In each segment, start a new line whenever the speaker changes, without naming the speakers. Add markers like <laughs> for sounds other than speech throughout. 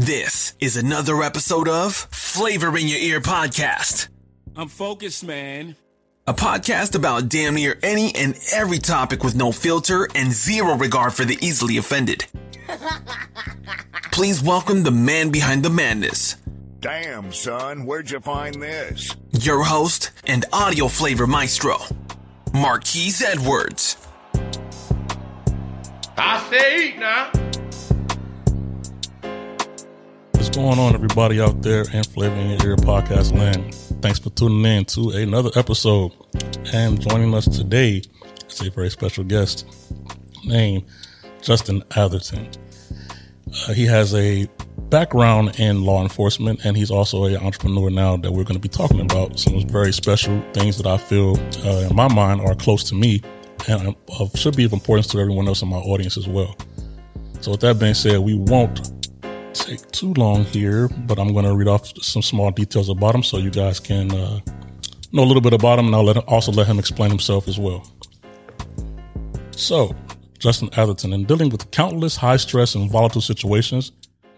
This is another episode of Flavor in Your Ear podcast,
I'm focused, man.
a podcast about damn near any and every topic with no filter and zero regard for the easily offended. <laughs> Please welcome the man behind the madness,
Damn, son, where'd you find this?
your host and audio flavor maestro, Marquise Edwards.
I say eat now.
What's going on, everybody out there in Flavor in Your Ear podcast land? Thanks for tuning in to another episode. And joining us today is a very special guest named Justin Atherton. Uh, he has a background in law enforcement, and he's also an entrepreneur now that we're going to be talking about some very special things that I feel, uh, in my mind, are close to me and should be of importance to everyone else in my audience as well. So, with that being said, we won't take too long here, but I'm going to read off some small details about him so you guys can uh, know a little bit about him, and I'll let, also let him explain himself as well. So, Justin Atherton, in dealing with countless high stress and volatile situations,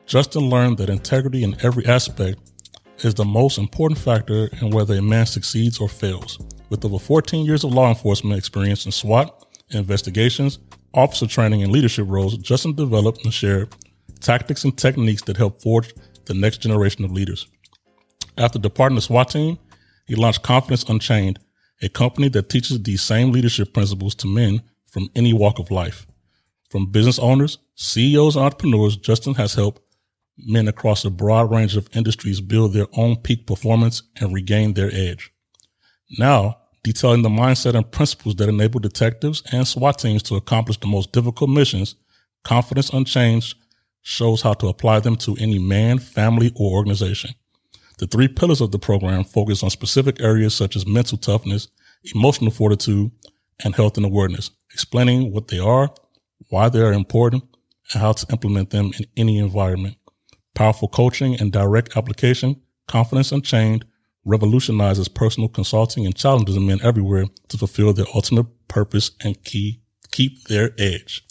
Justin learned that integrity in every aspect is the most important factor in whether a man succeeds or fails. With over 14 years of law enforcement experience in SWAT, investigations, officer training, and leadership roles, Justin developed and shared tactics and techniques that help forge the next generation of leaders. After departing the SWAT team, he launched Confidence Unchained, a company that teaches these same leadership principles to men from any walk of life. From business owners, CEOs, and entrepreneurs, Justin has helped men across a broad range of industries build their own peak performance and regain their edge. Now, detailing the mindset and principles that enable detectives and SWAT teams to accomplish the most difficult missions, Confidence Unchained shows how to apply them to any man, family, or organization. The three pillars of the program focus on specific areas such as mental toughness, emotional fortitude, and health and awareness, explaining what they are, why they are important, and how to implement them in any environment. Powerful coaching and direct application, Confidence Unchained revolutionizes personal consulting and challenges men everywhere to fulfill their ultimate purpose and key, keep their edge.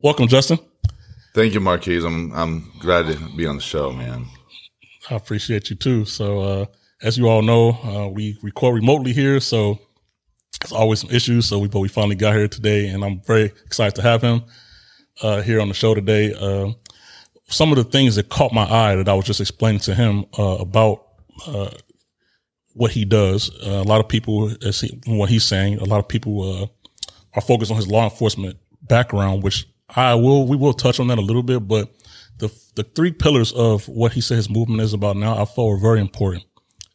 Welcome, Justin.
Thank you, Marquise. I'm I'm glad to be on the show, man.
I appreciate you too. So, uh, as you all know, uh, we record remotely here, so there's always some issues. So we, but we finally got here today, and I'm very excited to have him uh, here on the show today. Uh, some of the things that caught my eye that I was just explaining to him uh, about uh, what he does. A lot of people, as he, what he's saying, a lot of people are focused on his law enforcement background, which I will we will touch on that a little bit. But the the three pillars of what he said his movement is about now, I felt are very important,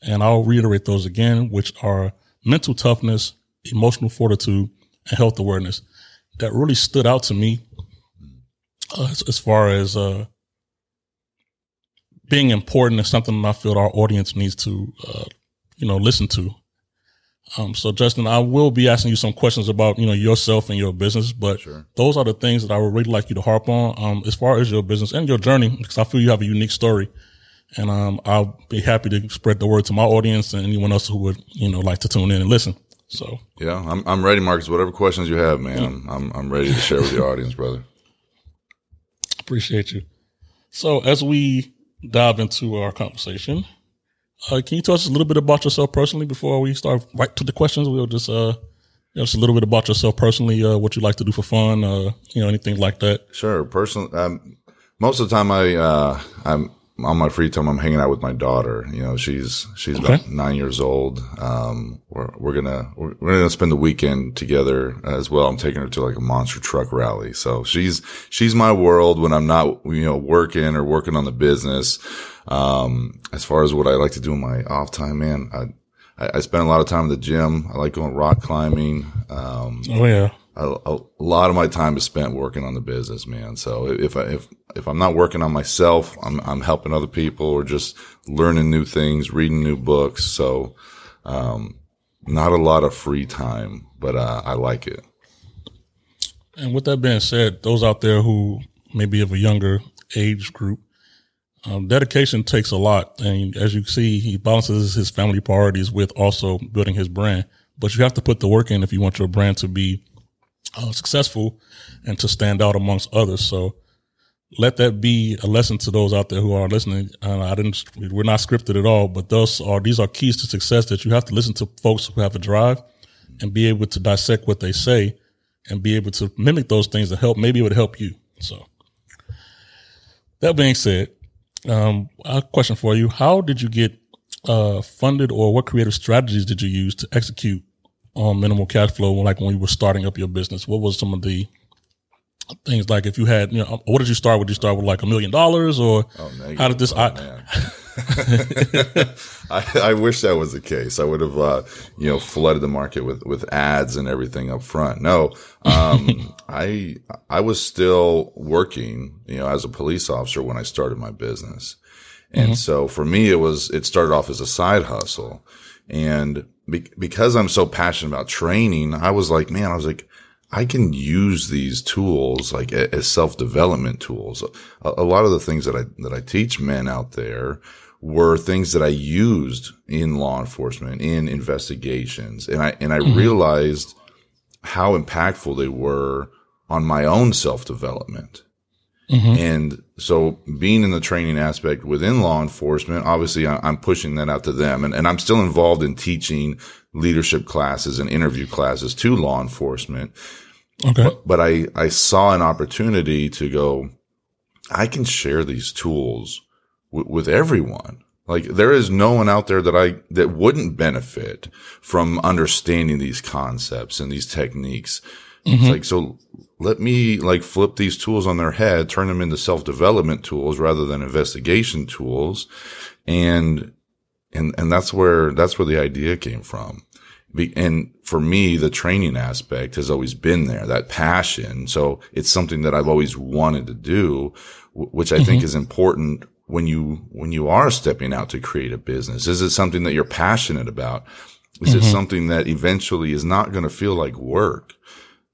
and I'll reiterate those again, which are mental toughness, emotional fortitude, and health awareness. That really stood out to me uh, as, as far as uh, being important is something I feel our audience needs to, uh, you know, listen to. Um, so Justin, I will be asking you some questions about, you know, yourself and your business, but those are the things that I would really like you to harp on, um, as far as your business and your journey, because I feel you have a unique story. And, um, I'll be happy to spread the word to my audience and anyone else who would, you know, like to tune in and listen. So
Yeah, I'm I'm ready, Marcus. Whatever questions you have, man, I'm, I'm I'm ready to share with the audience, brother.
appreciate you. So as we dive into our conversation, uh, can you tell us a little bit about yourself personally before we start right to the questions? We'll just, uh, you know, just a little bit about yourself personally, uh, what you like to do for fun, uh, you know, anything like that.
Sure. Personally, um, most of the time, I uh, I'm on my free time. I'm hanging out with my daughter. You know, she's she's about nine years old. Um, we're we're gonna we're, we're gonna spend the weekend together as well. I'm taking her to like a monster truck rally. So she's she's my world when I'm not you know working or working on the business. Um, as far as what I like to do in my off time, man, I, I, I spend a lot of time in the gym. I like going rock climbing. Um,
Oh yeah.
a, a lot of my time is spent working on the business, man. So if I, if, if I'm not working on myself, I'm, I'm helping other people or just learning new things, reading new books. So, um, not a lot of free time, but, uh, I like it.
And with that being said, those out there who may be of a younger age group, um, dedication takes a lot. And as you see, he balances his family priorities with also building his brand. But you have to put the work in if you want your brand to be uh, successful and to stand out amongst others. So let that be a lesson to those out there who are listening. I didn't, we're not scripted at all, but those are, these are keys to success that you have to listen to folks who have a drive and be able to dissect what they say and be able to mimic those things to help. Maybe it would help you. So that being said, um, a question for you. How did you get, uh, funded or what creative strategies did you use to execute on minimal cash flow? Like when you were starting up your business, what was some of the things like if you had, you know, what did you start with? Did you start with like a million dollars or
Oh,
how did this?
Oh,
I. <laughs> <laughs>
I, I wish that was the case. I would have, uh, you know, flooded the market with, with ads and everything up front. No, um, <laughs> I, I was still working, you know, as a police officer when I started my business. And so for me, it was, it started off as a side hustle. And be, because I'm so passionate about training, I was like, man, I was like, I can use these tools like as self development tools. A, a lot of the things that I, that I teach men out there were things that I used in law enforcement, in investigations. And I, and I mm-hmm. realized how impactful they were on my own self development. Mm-hmm. And so being in the training aspect within law enforcement, obviously I'm pushing that out to them and, and I'm still involved in teaching leadership classes and interview classes to law enforcement
okay.
but I, I saw an opportunity to go, I can share these tools w- with everyone. Like there is no one out there that I, that wouldn't benefit from understanding these concepts and these techniques. It's mm-hmm. like, so let me like flip these tools on their head, turn them into self development tools rather than investigation tools. And, and, and that's where, that's where the idea came from. Be- and for me, the training aspect has always been there, that passion. So it's something that I've always wanted to do, which I think mm-hmm. is important when you, when you are stepping out to create a business. Is it something that you're passionate about? Is it mm-hmm. something that eventually is not going to feel like work?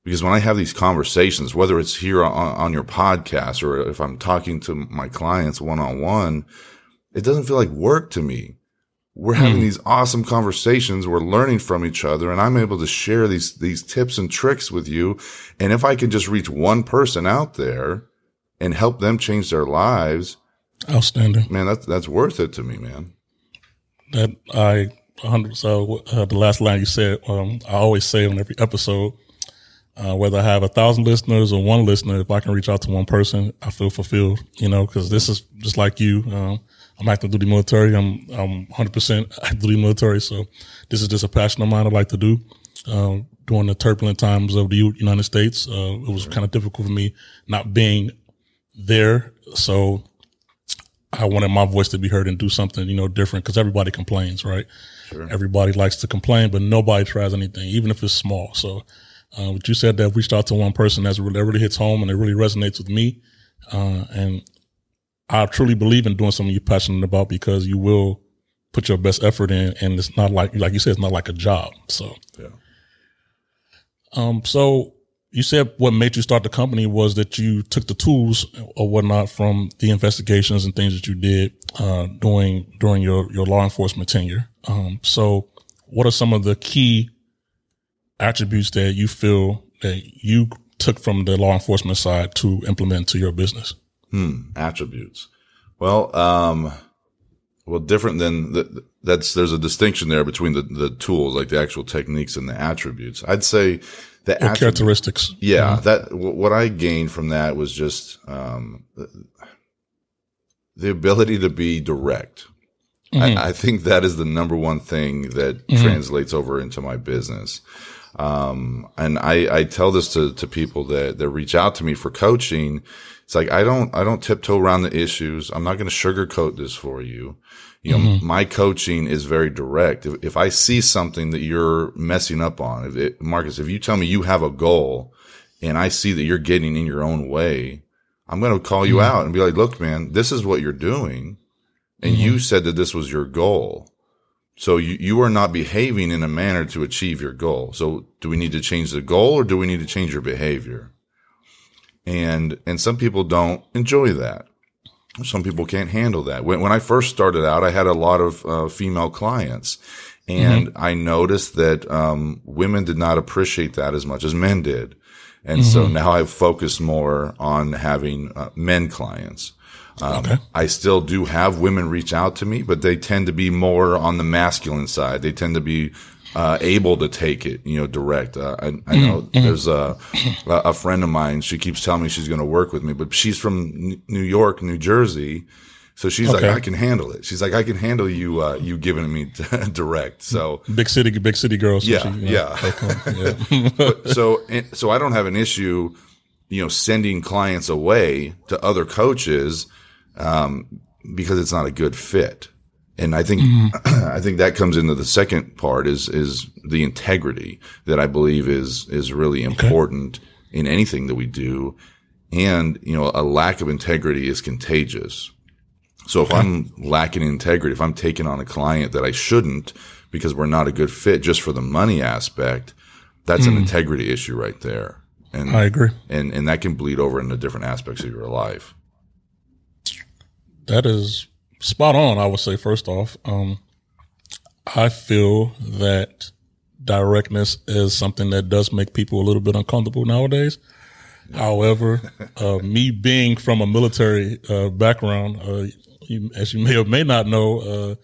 Because when I have these conversations, whether it's here on, on your podcast or if I'm talking to my clients one on one, it doesn't feel like work to me we're having these awesome conversations. We're learning from each other and I'm able to share these, these tips and tricks with you. And if I can just reach one person out there and help them change their lives,
Outstanding.
man, that's, that's worth it to me, man.
That I, 100, so, uh, the last line you said, um, I always say on every episode, uh, whether I have a thousand listeners or one listener, if I can reach out to one person, I feel fulfilled, you know, cause this is just like you. Um, I'm active duty military. I'm, I'm 100% active duty military. So this is just a passion of mine I like to do. Um, during the turbulent times of the United States, uh, it was kind of difficult for me not being there. So I wanted my voice to be heard and do something, you know, different because everybody complains, right? Everybody likes to complain, but nobody tries anything, even if it's small. So, uh, what you said that reached out to one person that's really, that really hits home and it really resonates with me. Uh, and I truly believe in doing something you're passionate about because you will put your best effort in and it's not like, like you said, it's not like a job. So,
Yeah.
um, so you said what made you start the company was that you took the tools or whatnot from the investigations and things that you did uh, during during your your law enforcement tenure. Um, so what are some of the key attributes that you feel that you took from the law enforcement side to implement to your business?
Attributes. Well, um, well, different than the, that's, there's a distinction there between the, the tools, like the actual techniques and the attributes. I'd say the attributes.
characteristics?
Yeah, that wh- what I gained from that was just um, the, the ability to be direct. I, I think that is the number one thing that translates over into my business. Um, and I, I tell this to, to people that, that reach out to me for coaching. It's like, I don't, I don't tiptoe around the issues. I'm not going to sugarcoat this for you. You know, mm-hmm. my coaching is very direct. If, if I see something that you're messing up on, if it, Marcus, if you tell me you have a goal and I see that you're getting in your own way, I'm going to call you mm-hmm. out and be like, look, man, this is what you're doing. And you mm-hmm. said that this was your goal. So you, you are not behaving in a manner to achieve your goal. So do we need to change the goal or do we need to change your behavior? And, and some people don't enjoy that. Some people can't handle that. When, when I first started out, I had a lot of uh, female clients and I noticed that, um, women did not appreciate that as much as men did. And so now I've focused more on having uh, men clients. Um,
Okay.
I still do have women reach out to me, but they tend to be more on the masculine side. They tend to be uh, able to take it, you know, direct. Uh, I, I know there's a a friend of mine. She keeps telling me she's going to work with me, but she's from New York, New Jersey. So she's
Okay.
like, I can handle it. She's like, I can handle you, uh, you giving me <laughs> direct. So
Big city, big city girls. So
Yeah,
she, you know,
yeah.
yeah. <laughs>
so so I don't have an issue, you know, sending clients away to other coaches um, because it's not a good fit. And I think <clears throat> I think that comes into the second part is is the integrity that I believe is is really important in anything that we do. And you know, a lack of integrity is contagious. So if I'm lacking integrity, if I'm taking on a client that I shouldn't because we're not a good fit just for the money aspect, that's an integrity issue right there. And
I agree.
and and that can bleed over into different aspects of your life.
That is spot on. I would say first off, um, I feel that directness is something that does make people a little bit uncomfortable nowadays. However, uh, me being from a military uh, background, uh, you, as you may or may not know, uh,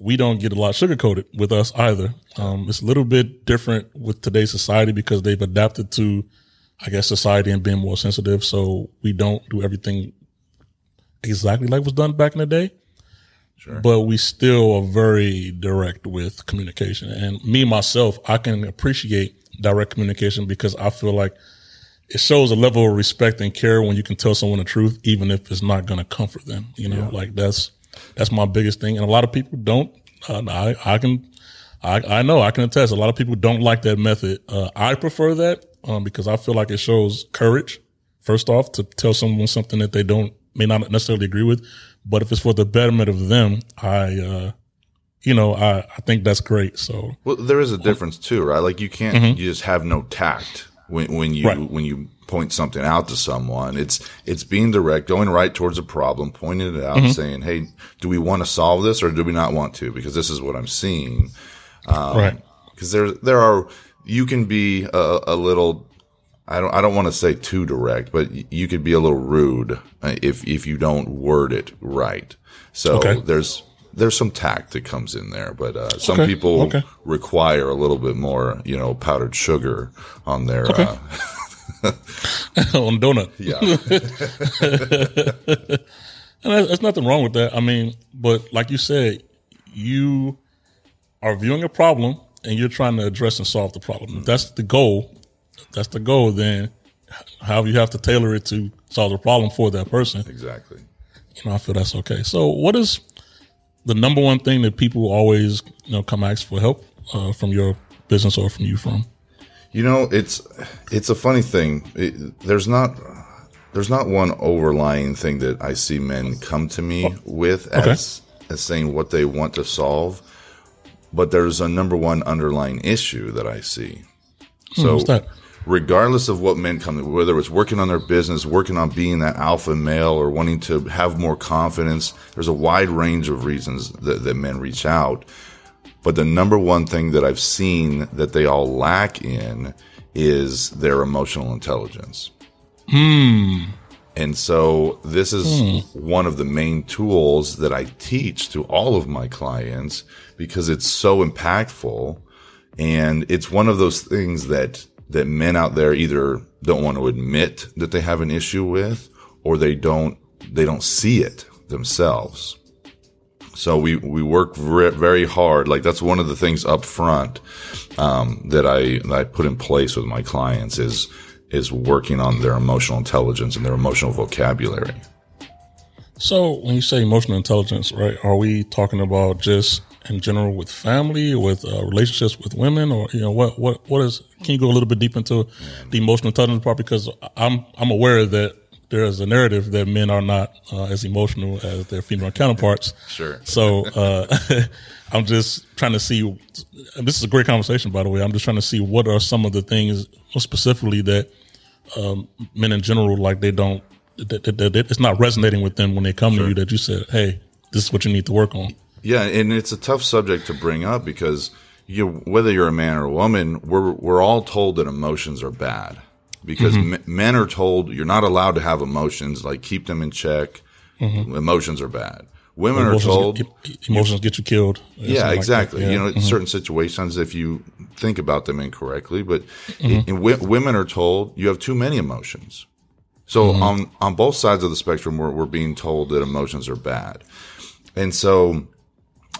we don't get a lot sugarcoated with us either. Um, it's a little bit different with today's society because they've adapted to, I guess, society and being more sensitive. So we don't do everything exactly like was done back in the day. But we still are very direct with communication. And me, myself, I can appreciate direct communication because I feel like it shows a level of respect and care when you can tell someone the truth, even if it's not going to comfort them. You know, like that's, that's my biggest thing. And a lot of people don't, uh, I, I can, I, I know I can attest. A lot of people don't like that method. Uh, I prefer that, um, because I feel like it shows courage, first off, to tell someone something that they don't, may not necessarily agree with. But if it's for the betterment of them, I, uh, you know, I, I think that's great. So
Well, there is a difference too, right? Like you can't mm-hmm. you just have no tact when when you
Right.
when you point something out to someone. It's it's being direct, going right towards a problem, pointing it out, mm-hmm. saying, "Hey, do we want to solve this or do we not want to? Because this is what I'm seeing."
Um, right.
because there there are you can be a, a little I don't I don't want to say too direct, but you could be a little rude uh, if if you don't word it right. So
Okay.
there's there's some tact that comes in there, but uh, some
Okay,
people
okay.
require a little bit more, you know, powdered sugar on their. Uh, <laughs>
on donut.
yeah, <laughs>
And there's, nothing wrong with that. I mean, but like you said, you are viewing a problem and you're trying to address and solve the problem. If that's the goal, that's the goal, then how you have to tailor it to solve the problem for that person.
exactly.
You know, I feel that's okay. So what is the number one thing that people always, you know, come ask for help uh, from your business or from you from?
You know, it's it's a funny thing. It, there's not there's not one overlying thing that I see men come to me with as as saying what they want to solve, but there's a number one underlying issue that I see. So,
what's that?
Regardless of what men come, whether it's working on their business, working on being that alpha male, or wanting to have more confidence, there's a wide range of reasons that, that men reach out. But the number one thing that I've seen that they all lack in is their emotional intelligence. Hmm. And so this is hmm. one of the main tools that I teach to all of my clients because it's so impactful. And it's one of those things that, that men out there either don't want to admit that they have an issue with or they don't, they don't see it themselves. So we, we work very, hard. Like that's one of the things up front, um, that I, that I put in place with my clients is, is working on their emotional intelligence and their emotional vocabulary.
So when you say emotional intelligence, right, are we talking about just in general with family, with uh, relationships with women, or you know what what what is? Can you go a little bit deep into the emotional intelligence part? Because I'm I'm aware that there is a narrative that men are not uh, as emotional as their female counterparts. <laughs>
Sure.
So uh, <laughs> I'm just trying to see. and This is a great conversation, by the way. I'm just trying to see what are some of the things specifically that um, men in general like they don't. That, that, that it's not resonating with them when they come to you. That you said, "Hey, this is what you need to work on."
Yeah, and it's a tough subject to bring up because you whether you're a man or a woman, we're we're all told that emotions are bad. because m- men are told you're not allowed to have emotions, like keep them in check. Emotions are bad. Women are told,
get, emotions get you killed.
yeah,
something like
exactly.
Yeah.
You know,
Mhm.
certain situations, if you think about them incorrectly, but
Mm-hmm.
wi- women are told you have too many emotions. So
Mm-hmm.
on on both sides of the spectrum, we're we're being told that emotions are bad, and so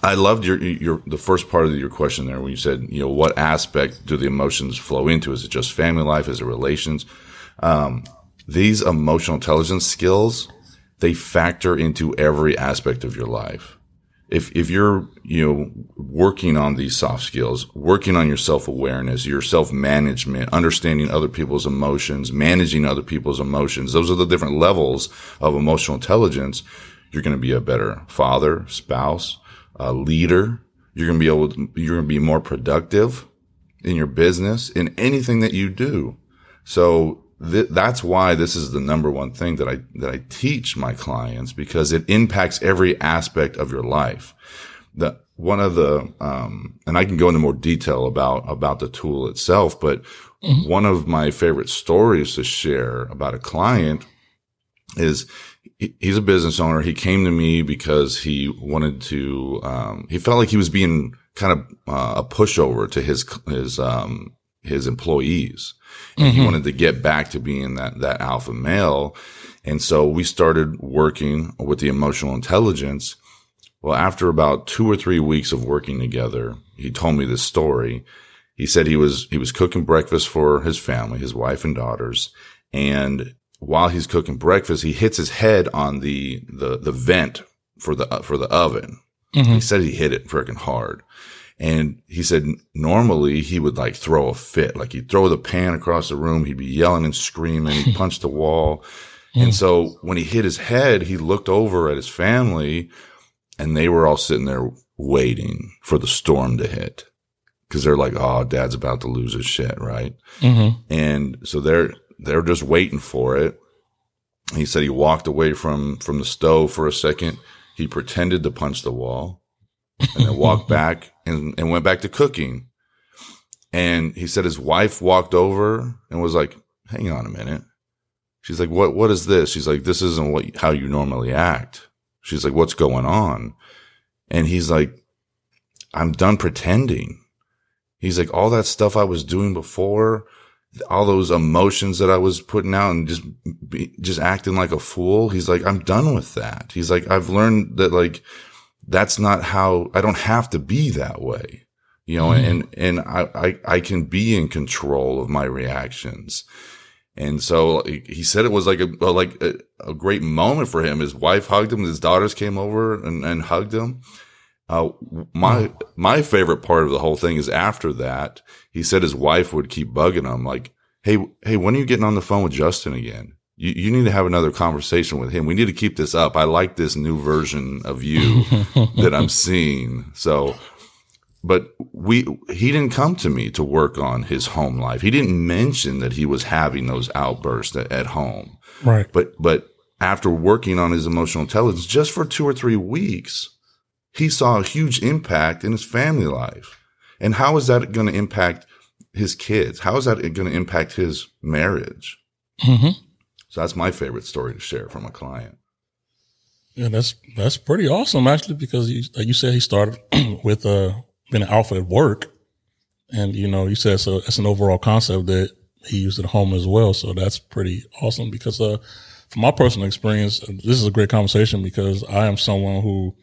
I loved your your the first part of your question there when you said you know what aspect do the emotions flow into? Is it just family life? Is it relations? Um, these emotional intelligence skills they factor into every aspect of your life. If if you're you know working on these soft skills, working on your self awareness, your self management, understanding other people's emotions, managing other people's emotions, those are the different levels of emotional intelligence. You're going to be a better father, spouse, uh, leader. You're going to be able to, you're going to be more productive in your business, in anything that you do. So th- that's why this is the number one thing that I, that I teach my clients because it impacts every aspect of your life. The, one of the, um, and I can go into more detail about, about the tool itself, but one of my favorite stories to share about a client is he- he's a business owner. He came to me because he wanted to, um, he felt like he was being kind of uh, a pushover to his, his, um, his employees. And he wanted to get back to being that, that alpha male. And so we started working with the emotional intelligence. Well, after about two or three weeks of working together, he told me this story. He said he was, he was cooking breakfast for his family, his wife and daughters. And while he's cooking breakfast, he hits his head on the, the, the vent for the, for the oven. He said he hit it freaking hard. And he said normally he would like throw a fit, like he'd throw the pan across the room. He'd be yelling and screaming. He'd <laughs> punch the wall. And so when he hit his head, he looked over at his family and they were all sitting there waiting for the storm to hit. Cause they're like, Oh, dad's about to lose his shit. Right.
Mhm.
And so they're, they're just waiting for it. He said he walked away from, from the stove for a second. He pretended to punch the wall and then walked <laughs> back and, and went back to cooking. And he said his wife walked over and was like, hang on a minute. She's like, what, what is this? She's like, this isn't what, how you normally act. She's like, what's going on? And he's like, I'm done pretending. He's like, all that stuff I was doing before, all those emotions that I was putting out and just, be, just acting like a fool. He's like, I'm done with that. He's like, I've learned that like, that's not how I don't have to be that way, you know, mm-hmm. and, and I, I, I can be in control of my reactions. And so he said it was like a, like a, a great moment for him. His wife hugged him. His daughters came over and, and hugged him. Uh, my, my favorite part of the whole thing is after that, he said his wife would keep bugging him like, Hey, hey, when are you getting on the phone with Justin again? You, you need to have another conversation with him. We need to keep this up. I like this new version of you <laughs> that I'm seeing. So, but we, he didn't come to me to work on his home life. He didn't mention that he was having those outbursts at, at home.
Right.
But, but after working on his emotional intelligence just for two or three weeks, he saw a huge impact in his family life. And how is that going to impact his kids? How is that going to impact his marriage?
hmm
So that's my favorite story to share from a client.
Yeah, that's that's pretty awesome actually because you, like you said he started <clears throat> with uh being an alpha at work, and you know you said so it's an overall concept that he used at home as well. So that's pretty awesome because uh from my personal experience, this is a great conversation because I am someone who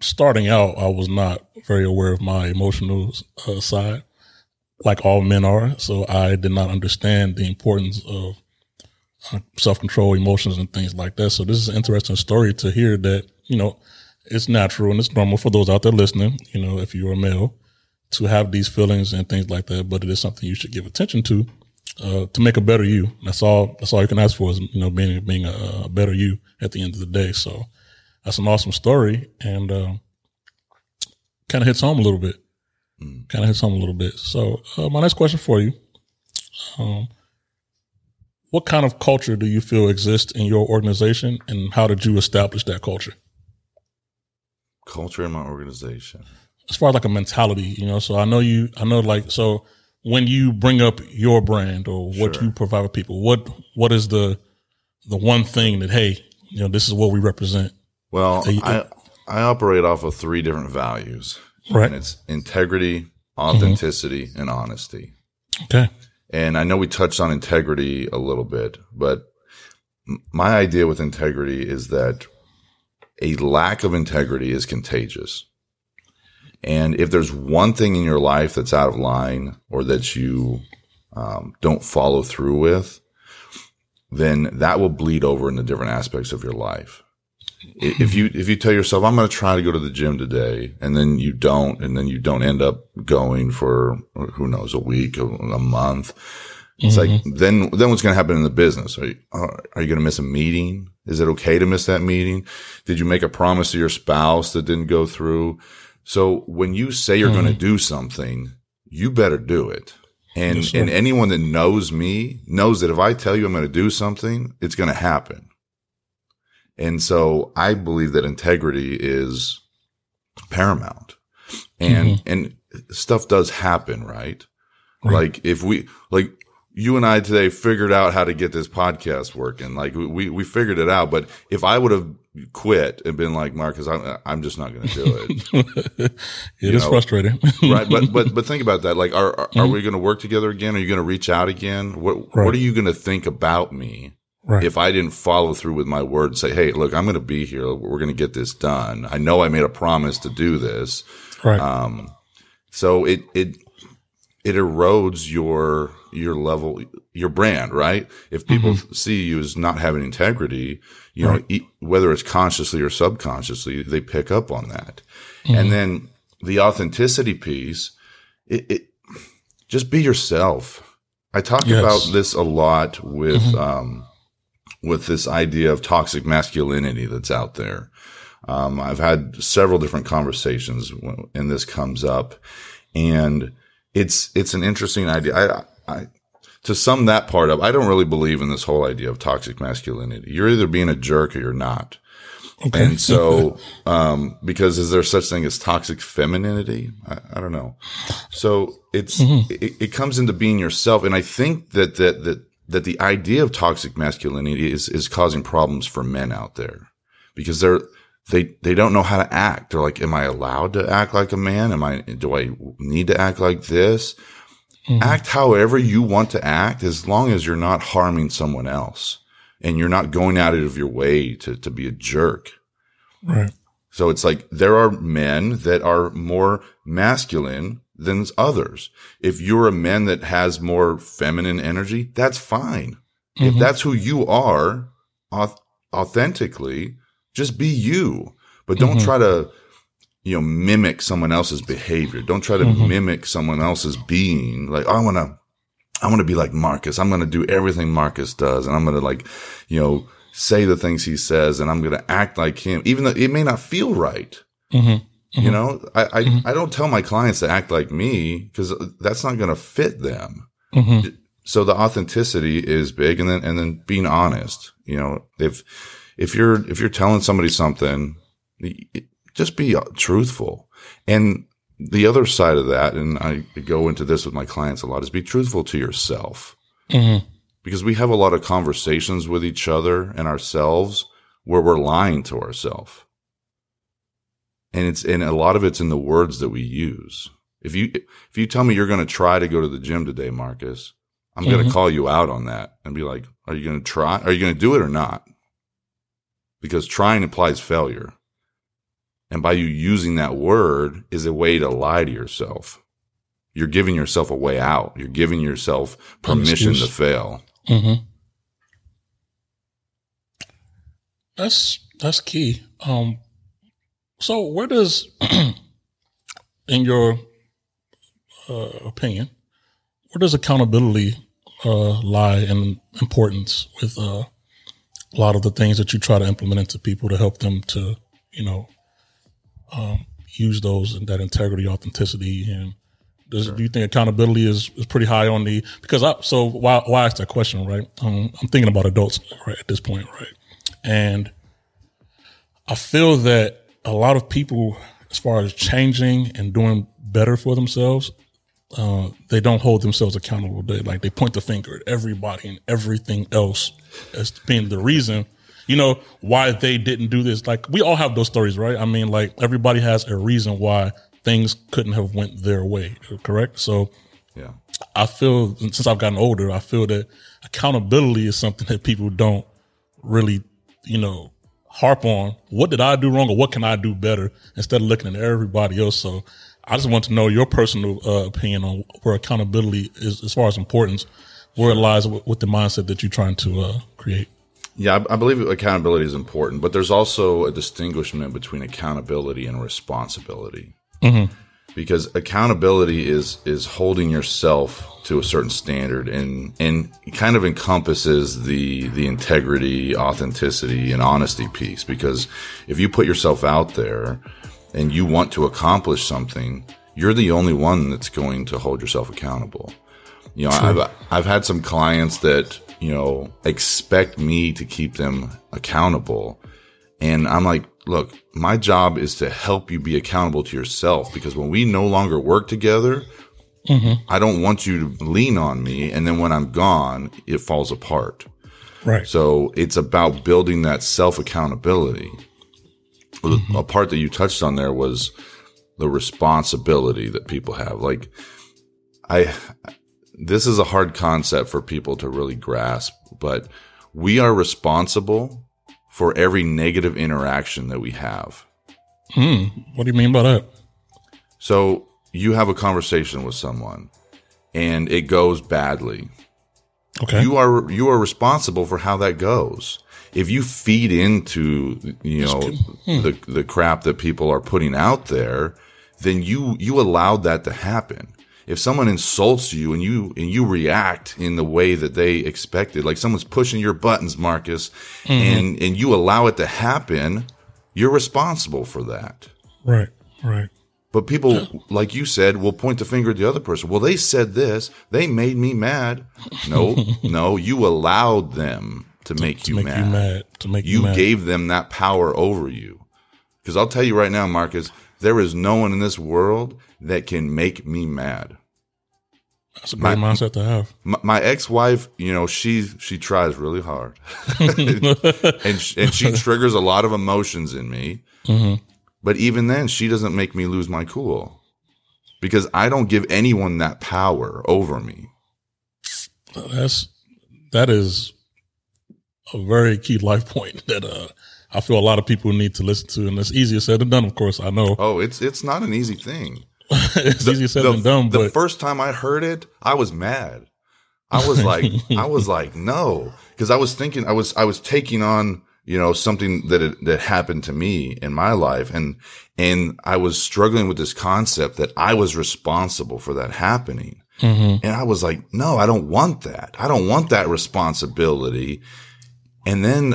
starting out I was not very aware of my emotional uh, side, like all men are. So I did not understand the importance of self control, emotions, and things like that. So this is an interesting story to hear that you know it's natural and it's normal for those out there listening. You know, if you're a male, to have these feelings and things like that, but it is something you should give attention to uh, to make a better you. That's all. That's all you can ask for is you know being being a, a better you at the end of the day. So that's an awesome story and uh, kind of hits home a little bit. Kind of hits home a little bit. So uh, my next question for you. Um, what kind of culture do you feel exists in your organization and how did you establish that culture
Culture in my organization.
as far as like a mentality you know so i know you i know like so when you bring up your brand or what
Sure.
you provide with people, what what is the the one thing that hey, you know, this is what we represent,
Well,
you-
I I operate off of three different values,
right?
and it's integrity, authenticity, and honesty.
Okay,
And I know we touched on integrity a little bit, but my idea with integrity is that a lack of integrity is contagious. And if there's one thing in your life that's out of line or that you um, don't follow through with, then that will bleed over into different aspects of your life. If you if you tell yourself I'm going to try to go to the gym today, and then you don't, and then you don't end up going for who knows a week, a, a month, it's like mm-hmm. then then what's going to happen in the business? Are you, are are you going to miss a meeting? Is it okay to miss that meeting? Did you make a promise to your spouse that didn't go through? So when you say you're going to mm-hmm. do something, you better do it. And and anyone that knows me knows that if I tell you I'm going to do something, it's going to happen. And so I believe that integrity is paramount. And mm-hmm. and stuff does happen, right?
Right.
Like if we like you and I today figured out how to get this podcast working. Like we we figured it out, but if I would have quit and been like Marcus, I'm I'm just not going to do it. <laughs>
it is
know,
frustrating, <laughs>
right but but but think about that like are are, are mm-hmm. we going to work together again are you going to reach out again what
Right.
what are you going to think about me
right?
if i didn't follow through with my word and say hey look i'm going to be here. We're going to get this done. I know i made a promise to do this.
Right,
um so it it it erodes your your level your brand right? If people see you as not having integrity you know e- whether it's consciously or subconsciously they pick up on that. And then the authenticity piece it, it just be yourself. I talk
Yes.
about this a lot with um with this idea of toxic masculinity that's out there um, I've had several different conversations when, and this comes up, and it's it's an interesting idea. I, I to sum that part up, I don't really believe in this whole idea of toxic masculinity. You're either being a jerk or you're not.
okay,
And so, <laughs> um, because is there such thing as toxic femininity? I, I don't know. So it's, it, it comes into being yourself. And I think that, that, that, that the idea of toxic masculinity is, is causing problems for men out there because they're, they, they don't know how to act. They're like, am I allowed to act like a man? Am I, do I need to act like this? Mm-hmm. Act however you want to act as long as you're not harming someone else and you're not going out of your way to, to be a jerk.
right,
So it's like there are men that are more masculine than others. If you're a man that has more feminine energy, that's fine. If mm-hmm. that's who you are authentically, just be you, but don't mm-hmm. try to, you know, mimic someone else's behavior. Don't try to mm-hmm. mimic someone else's being. Like, oh, I want to, I want to be like Marcus. I'm going to do everything Marcus does. And I'm going to like, you know, say the things he says and I'm going to act like him, even though it may not feel right. You mm-hmm. know, I, I, mm-hmm. I don't tell my clients to act like me because that's not going to fit them. Mm-hmm. So the authenticity is big and then, and then being honest, you know, if, if you're, if you're telling somebody something, just be uh, truthful. And the other side of that, and I go into this with my clients a lot, is be truthful to yourself. Because we have a lot of conversations with each other and ourselves where we're lying to ourselves. And it's, and a lot of it's in the words that we use. If you, if you tell me you're going to try to go to the gym today, Marcus, I'm going to call you out on that and be like, are you going to try? Are you going to do it or not? Because trying implies failure. And by you using that word is a way to lie to yourself. You're giving yourself a way out. You're giving yourself permission to fail.
hmm That's that's key. Um, so where does, <clears throat> in your uh, opinion, where does accountability uh, lie in importance with uh, a lot of the things that you try to implement into people to help them to, you know, um, use those and that integrity, authenticity, and does, do you think accountability is, is pretty high on the because I so why why I asked that question right? Um, I'm thinking about adults right at this point, right? And I feel that a lot of people, as far as changing and doing better for themselves, uh, they don't hold themselves accountable. They like they point the finger at everybody and everything else as being the reason, you know, why they didn't do this. Like we all have those stories, right? I mean, like everybody has a reason why things couldn't have went their way. Correct? So
Yeah.
I feel since I've gotten older, I feel that accountability is something that people don't really, you know, harp on. What did I do wrong or what can I do better instead of looking at everybody else? So I just want to know your personal uh, opinion on where accountability is as far as importance, where it lies with, with the mindset that you're trying to uh, create.
Yeah, I, I believe accountability is important, but there's also a distinguishment between accountability and responsibility. Because accountability is is holding yourself to a certain standard, and and kind of encompasses the the integrity, authenticity, and honesty piece. Because if you put yourself out there and you want to accomplish something, you're the only one that's going to hold yourself accountable. You know, I've I've had some clients that you know expect me to keep them accountable, and I'm like, look, my job is to help you be accountable to yourself because when we no longer work together, mm-hmm. I don't want you to lean on me, and then when I'm gone, it falls apart.
Right.
So it's about building that self accountability. Mm-hmm. A part that you touched on there was the responsibility that people have. Like, I, this is a hard concept for people to really grasp, but we are responsible for every negative interaction that we have. Hmm.
What do you mean by that?
So you have a conversation with someone and it goes badly.
Okay.
you are you are responsible for how that goes. If you feed into you know hmm. the the crap that people are putting out there, then you you allowed that to happen. If someone insults you and you and you react in the way that they expected, like someone's pushing your buttons, Marcus, mm-hmm. and and you allow it to happen, you're responsible for that.
right. Right.
But people, like you said, will point the finger at the other person. Well, they said this. They made me mad. No, <laughs> no, you allowed them to make,
To
you,
make
mad.
you mad. To make you,
You
mad.
gave them that power over you. Because I'll tell you right now, Marcus, there is no one in this world that can make me mad.
That's a great mindset to have.
My, my ex-wife, you know, she she tries really hard, <laughs> and sh- and she triggers a lot of emotions in me. But even then, she doesn't make me lose my cool because I don't give anyone that power over me.
That's that is a very key life point <laughs> that uh I feel a lot of people need to listen to, and it's easier said than done. Of course, I know
Oh, it's it's not an easy thing. <laughs>
it's easier said
the,
than done,
the
but
first time I heard it, I was mad. I was <laughs> like, I was like, no, because I was thinking, I was, I was taking on, you know, something that had, that happened to me in my life, and and I was struggling with this concept that I was responsible for that happening, mm-hmm. and I was like, no, I don't want that. I don't want that responsibility. And then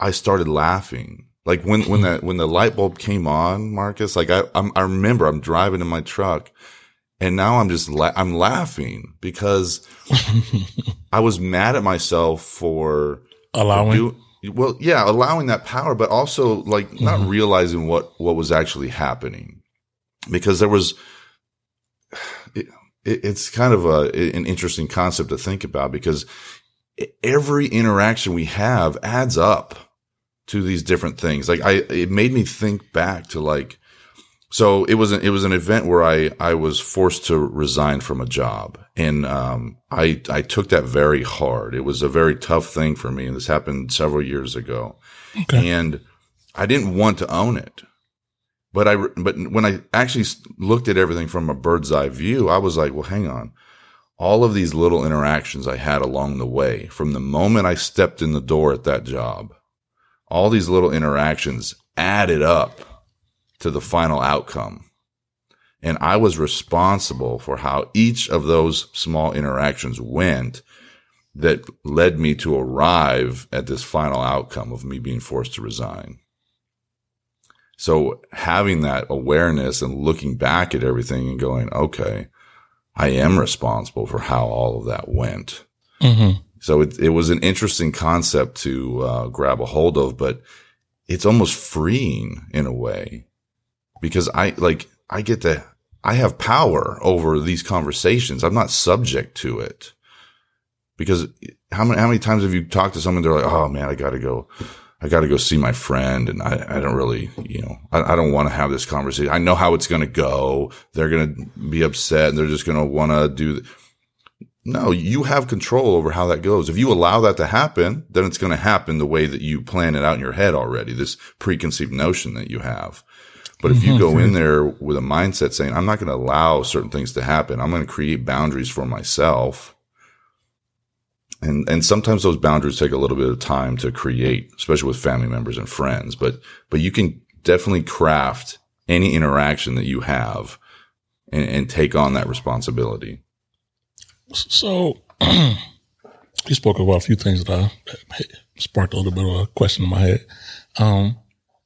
I started laughing. Like when, when <laughs> that, when the light bulb came on, Marcus, like I, I'm, I remember I'm driving in my truck and now I'm just, la- I'm laughing because <laughs> I was mad at myself for
allowing?
do, well, yeah, allowing that power, but also like not mm-hmm. realizing what, what was actually happening. Because there was, it, it, it's kind of a, an interesting concept to think about because every interaction we have adds up to these different things. Like I, it made me think back to like, so it was an, it was an event where I, I was forced to resign from a job and, um, I, I took that very hard. It was a very tough thing for me. And this happened several years ago and I didn't want to own it. But I, but when I actually looked at everything from a bird's eye view, I was like, well, hang on all of these little interactions I had along the way from the moment I stepped in the door at that job, all these little interactions added up to the final outcome. And I was responsible for how each of those small interactions went that led me to arrive at this final outcome of me being forced to resign. So having that awareness and looking back at everything and going, okay, I am responsible for how all of that went. Mm-hmm. So it, it was an interesting concept to uh, grab a hold of, but it's almost freeing in a way because I like, I get to, I have power over these conversations. I'm not subject to it. Because how many, how many times have you talked to someone? They're like, Oh man, I gotta go. I got to go see my friend and I, I don't really, you know, I, I don't want to have this conversation. I know how it's going to go. They're going to be upset and they're just going to want to do. Th- no, you have control over how that goes. If you allow that to happen, then it's going to happen the way that you plan it out in your head already, this preconceived notion that you have. But if you go mm-hmm. in there with a mindset saying, I'm not going to allow certain things to happen, I'm going to create boundaries for myself and and sometimes those boundaries take a little bit of time to create, especially with family members and friends. But but you can definitely craft any interaction that you have and, and take on that responsibility.
So <clears throat> you spoke about a few things that, I, that sparked a little bit of a question in my head. Um,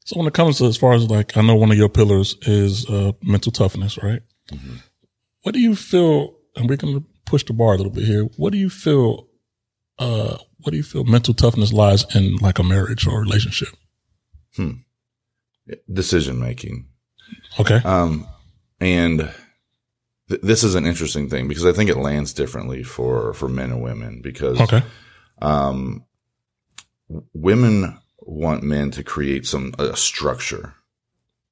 so when it comes to as far as like, I know one of your pillars is uh, mental toughness, right? Mm-hmm. What do you feel? And we're going to push the bar a little bit here. What do you feel uh, what do you feel mental toughness lies in like a marriage or relationship?
Hmm. Decision making.
Okay.
Um, and th- this is an interesting thing because I think it lands differently for, for men and women because,
okay.
um, women want men to create some, a structure.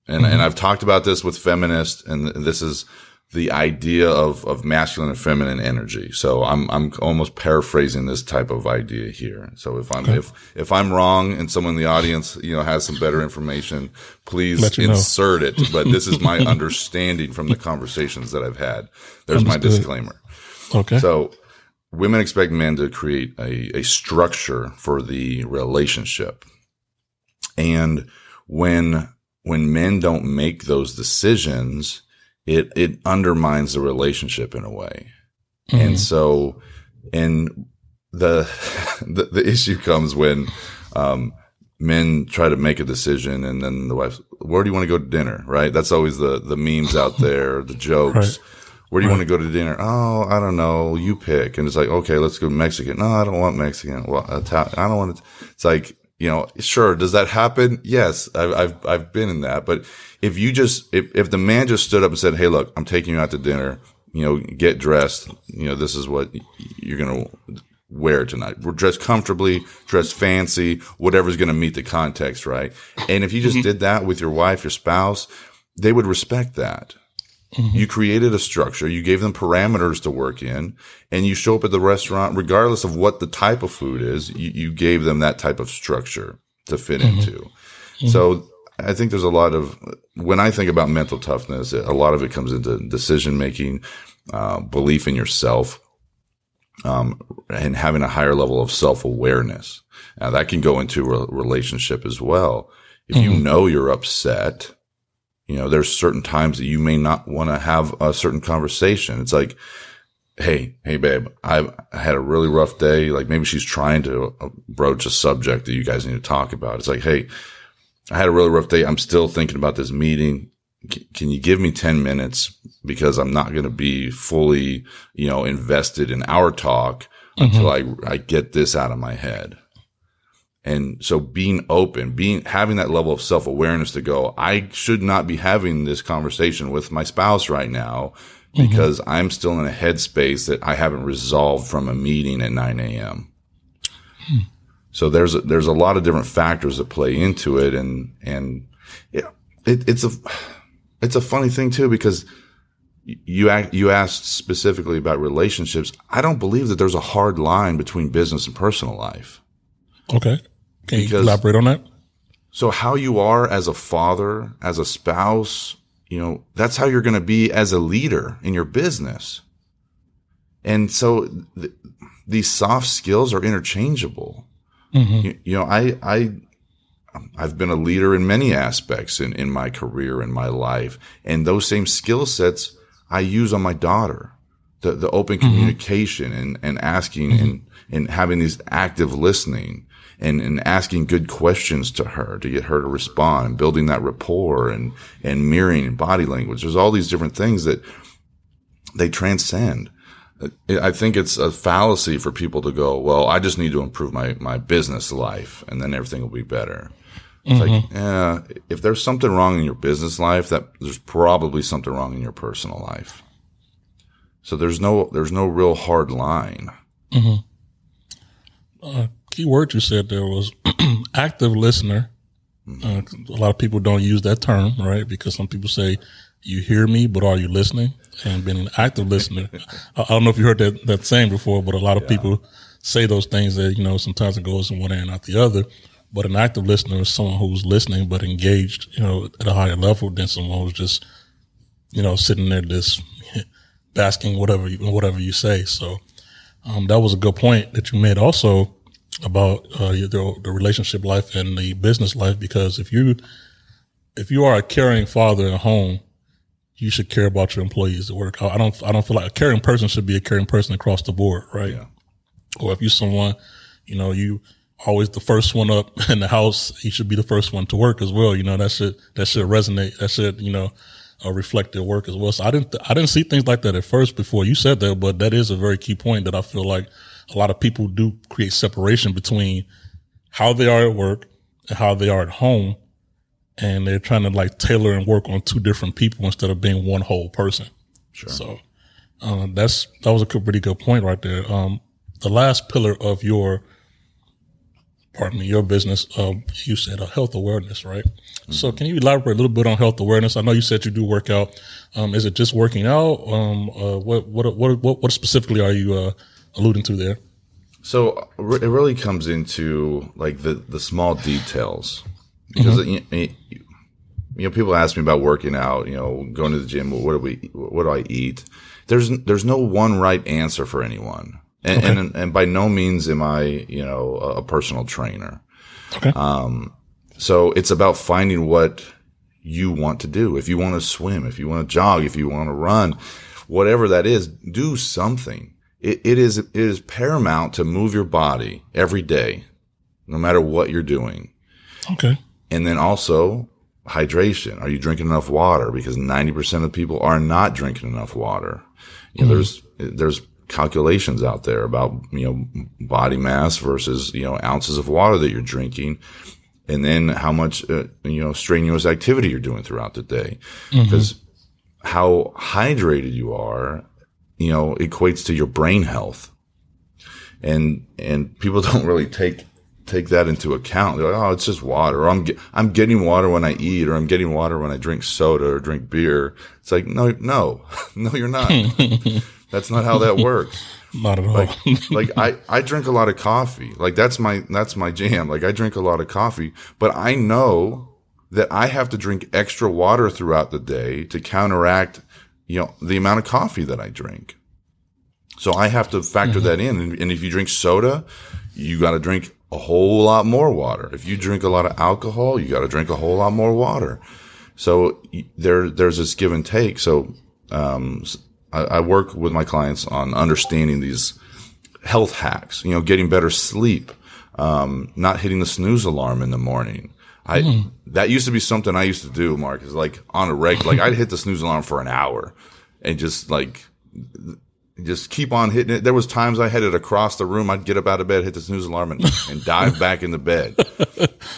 And, mm-hmm. and I've talked about this with feminists and this is, the idea of, of masculine and feminine energy. So I'm, I'm almost paraphrasing this type of idea here. So if I'm, okay. if, if I'm wrong and someone in the audience, you know, has some better information, please insert know. it. <laughs> But this is my understanding from the conversations that I've had. There's Understood. my disclaimer.
Okay.
So women expect men to create a, a structure for the relationship. And when, when men don't make those decisions, it it undermines the relationship in a way. Mm. And so and the, <laughs> the the issue comes when um men try to make a decision and then the wife where do you want to go to dinner right that's always the the memes out there the <laughs> jokes right. where do you right. want to go to dinner oh i don't know you pick and it's like okay let's go mexican no i don't want mexican well Italian. i don't want it it's like you know sure does that happen yes I've, I've i've been in that but if you just if, if the man just stood up and said, "Hey, look, I'm taking you out to dinner. You know, get dressed. You know, this is what you're gonna wear tonight. We're dressed comfortably, dressed fancy, whatever's gonna meet the context, right? And if you just mm-hmm. did that with your wife, your spouse, they would respect that. Mm-hmm. You created a structure, you gave them parameters to work in, and you show up at the restaurant, regardless of what the type of food is, you, you gave them that type of structure to fit mm-hmm. into. Mm-hmm. So I think there's a lot of, when I think about mental toughness, a lot of it comes into decision making, uh, belief in yourself, um, and having a higher level of self awareness. Now that can go into a relationship as well. If mm-hmm. you know you're upset, you know, there's certain times that you may not want to have a certain conversation. It's like, Hey, hey, babe, I had a really rough day. Like maybe she's trying to uh, broach a subject that you guys need to talk about. It's like, Hey, I had a really rough day. I'm still thinking about this meeting. can you give me 10 minutes because I'm not going to be fully, you know, invested in our talk mm-hmm. until I, I get this out of my head. And so being open, being, having that level of self awareness to go, I should not be having this conversation with my spouse right now mm-hmm. because mm-hmm. I'm still in a headspace that I haven't resolved from a meeting at 9 a.m. Hmm. So there's a, there's a lot of different factors that play into it, and and it, it, it's a it's a funny thing too because you act, you asked specifically about relationships. I don't believe that there's a hard line between business and personal life.
Okay, can because, you elaborate on that?
So how you are as a father, as a spouse, you know, that's how you're going to be as a leader in your business. And so th- these soft skills are interchangeable. Mm-hmm. You, you, know, I, I, I've been a leader in many aspects in, in my career and my life. And those same skill sets I use on my daughter. The, the open mm-hmm. communication and, and asking mm-hmm. and, and having these active listening and, and asking good questions to her to get her to respond and building that rapport and, and mirroring body language. There's all these different things that they transcend. I think it's a fallacy for people to go, well, I just need to improve my, my business life and then everything will be better. It's like, mm-hmm. yeah, if there's something wrong in your business life, that there's probably something wrong in your personal life. So there's no, there's no real hard line. Mm-hmm.
Uh, Key word you said there was <clears throat> active listener. Uh, a lot of people don't use that term, right? Because some people say, you hear me, but are you listening? And being an active listener. <laughs> I don't know if you heard that, that saying before, but a lot of people say those things that, you know, sometimes it goes in one ear and out the other. But an active listener is someone who's listening, but engaged, you know, at a higher level than someone who's just, you know, sitting there just <laughs> basking whatever you, whatever you say. So, um, that was a good point that you made also about, uh, the, the relationship life and the business life. Because if you, if you are a caring father at home, you should care about your employees at work. I don't, I don't feel like a caring person should be a caring person across the board, right? Or if you're someone, you know, you always the first one up <laughs> in the house, you should be the first one to work as well. You know, that should, that should resonate. That should, you know, uh, reflect their work as well. So I didn't, I didn't see things like that at first before you said that, but that is a very key point that I feel like a lot of people do create separation between how they are at work and how they are at home. And they're trying to like tailor and work on two different people instead of being one whole person. Sure. So, uh, that's, that was a good- pretty good point right there. Um, the last pillar of your, pardon me, your business, um, you said uh, health awareness, right? So can you elaborate a little bit on health awareness? I know you said you do work out. Um, is it just working out? Um, uh, what, what, what, what, what specifically are you, uh, alluding to there?
So it really comes into like the, the small details because you, you know people ask me about working out, you know, going to the gym. What do we? What do I eat? There's there's no one right answer for anyone, and and, and by no means am I you know a, a personal trainer.
Okay.
Um so it's about finding what you want to do. If you want to swim, if you want to jog, if you want to run, whatever that is, do something. It, it is, it is paramount to move your body every day, no matter what you're doing.
okay.
And then also hydration. Are you drinking enough water? Because 90% of people are not drinking enough water. You know, there's, there's calculations out there about, you know, body mass versus, you know, ounces of water that you're drinking. And then how much, uh, you know, strenuous activity you're doing throughout the day. Because how hydrated you are, you know, equates to your brain health. And, and people <laughs> don't really take, take that into account. They're like, oh, it's just water. Or I'm, ge- I'm getting water when I eat, or I'm getting water when I drink soda or drink beer. It's like, no, no, <laughs> no, you're not. <laughs> That's not how that works.
Not at all.
Like, like I, I drink a lot of coffee. Like that's my, that's my jam. Like I drink a lot of coffee, but I know that I have to drink extra water throughout the day to counteract, you know, the amount of coffee that I drink. So I have to factor that in. And, and if you drink soda, you got to drink a whole lot more water. If you drink a lot of alcohol, you got to drink a whole lot more water. So there, there's this give and take. So, um, I, I work with my clients on understanding these health hacks, you know, getting better sleep, um, not hitting the snooze alarm in the morning. I, that used to be something I used to do, Mark, is like on a regular, like I'd hit the snooze alarm for an hour and just like, just keep on hitting it. There was times I had it across the room. I'd get up out of bed, hit the snooze alarm and, and dive back into bed.